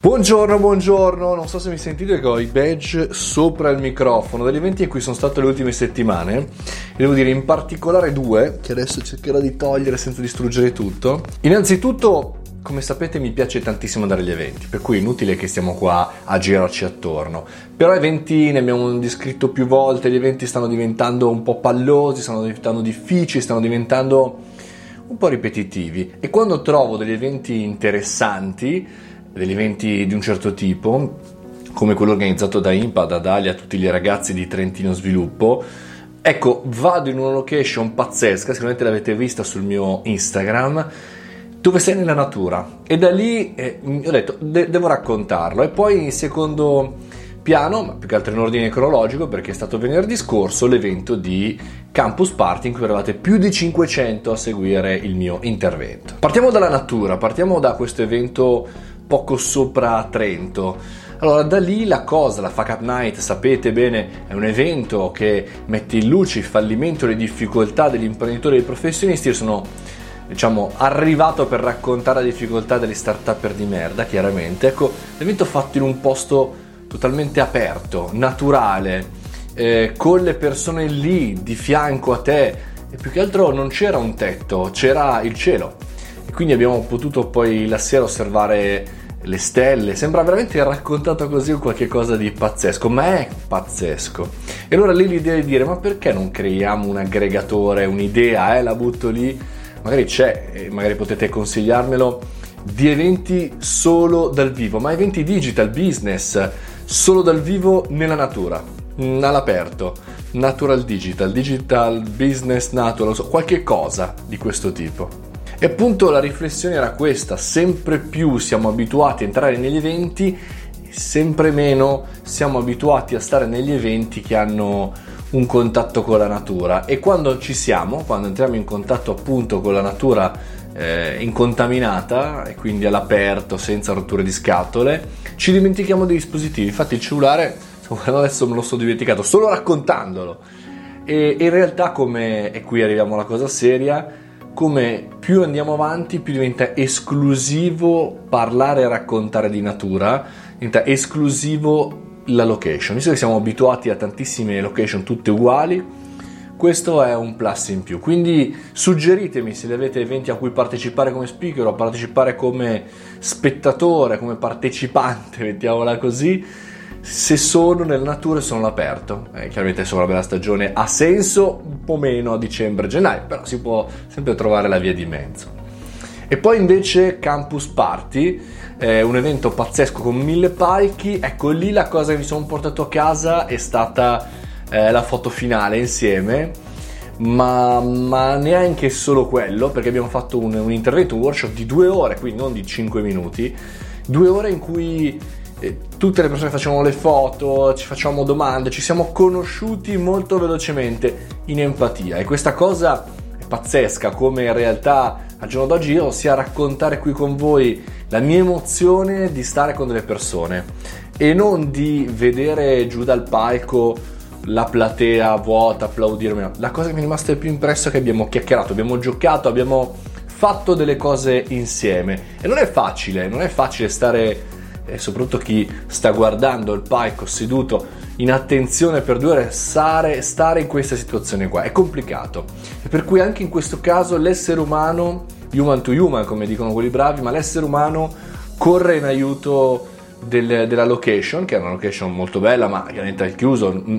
Buongiorno, buongiorno, non so se mi sentite che ho i badge sopra il microfono degli eventi in cui sono stato le ultime settimane devo dire in particolare due che adesso cercherò di togliere senza distruggere tutto. Innanzitutto, come sapete mi piace tantissimo andare agli eventi, per cui è inutile che stiamo qua a girarci attorno. Però eventi ne abbiamo descritto più volte, gli eventi stanno diventando un po' pallosi, stanno diventando difficili, stanno diventando un po' ripetitivi e quando trovo degli eventi interessanti degli eventi di un certo tipo, come quello organizzato da IMPA, da Dalia, a tutti i ragazzi di Trentino Sviluppo, ecco, vado in una location pazzesca, sicuramente l'avete vista sul mio Instagram, dove sei nella natura. E da lì eh, ho detto de- devo raccontarlo e poi in secondo piano, ma più che altro in ordine cronologico perché è stato venerdì scorso l'evento di Campus Party in cui eravate più di 500 a seguire il mio intervento. Partiamo dalla natura, partiamo da questo evento poco sopra Trento. Allora, da lì la cosa, la Fuck Up Night, sapete bene, è un evento che mette in luce il fallimento e le difficoltà degli imprenditori e dei professionisti. Io sono, diciamo, arrivato per raccontare le difficoltà degli start-upper di merda, chiaramente. Ecco, l'evento fatto in un posto totalmente aperto, naturale, eh, con le persone lì di fianco a te. E più che altro non c'era un tetto, c'era il cielo. E quindi abbiamo potuto poi la sera osservare le stelle, sembra veramente raccontato così qualche cosa di pazzesco, ma è pazzesco. E allora lì l'idea di dire ma perché non creiamo un aggregatore, un'idea, eh, la butto lì, magari c'è, magari potete consigliarmelo, di eventi solo dal vivo, ma eventi digital, business, solo dal vivo nella natura, mm, all'aperto, natural digital, digital business natural, qualche cosa di questo tipo. E appunto la riflessione era questa, sempre più siamo abituati a entrare negli eventi, sempre meno siamo abituati a stare negli eventi che hanno un contatto con la natura e quando ci siamo, quando entriamo in contatto appunto con la natura eh, incontaminata e quindi all'aperto senza rotture di scatole, ci dimentichiamo dei dispositivi. Infatti il cellulare, adesso me lo sto dimenticato solo raccontandolo. E in realtà come, e qui arriviamo alla cosa seria, come più andiamo avanti più diventa esclusivo parlare e raccontare di natura, diventa esclusivo la location. Visto che siamo abituati a tantissime location tutte uguali, questo è un plus in più. Quindi suggeritemi se avete eventi a cui partecipare come speaker o partecipare come spettatore, come partecipante, mettiamola così se sono nella natura e sono all'aperto. Eh, chiaramente è una bella stagione ha senso, un po' meno a dicembre-gennaio, però si può sempre trovare la via di mezzo. E poi invece Campus Party, eh, un evento pazzesco con mille palchi. Ecco lì la cosa che mi sono portato a casa è stata eh, la foto finale insieme. Ma, ma, neanche solo quello, perché abbiamo fatto un, un intervento, un workshop di due ore, quindi non di cinque minuti, due ore in cui tutte le persone facciamo le foto, ci facciamo domande, ci siamo conosciuti molto velocemente in empatia e questa cosa è pazzesca come in realtà al giorno d'oggi io sia raccontare qui con voi la mia emozione di stare con delle persone e non di vedere giù dal palco la platea vuota, applaudirmi. La cosa che mi è rimasta più impressa è che abbiamo chiacchierato, abbiamo giocato, abbiamo fatto delle cose insieme e non è facile, non è facile stare e soprattutto chi sta guardando il palco seduto in attenzione per due ore stare, in questa situazione qua. È complicato. E per cui anche in questo caso l'essere umano human to human come dicono quelli bravi ma l'essere umano corre in aiuto del, della location che è una location molto bella ma chiaramente al chiuso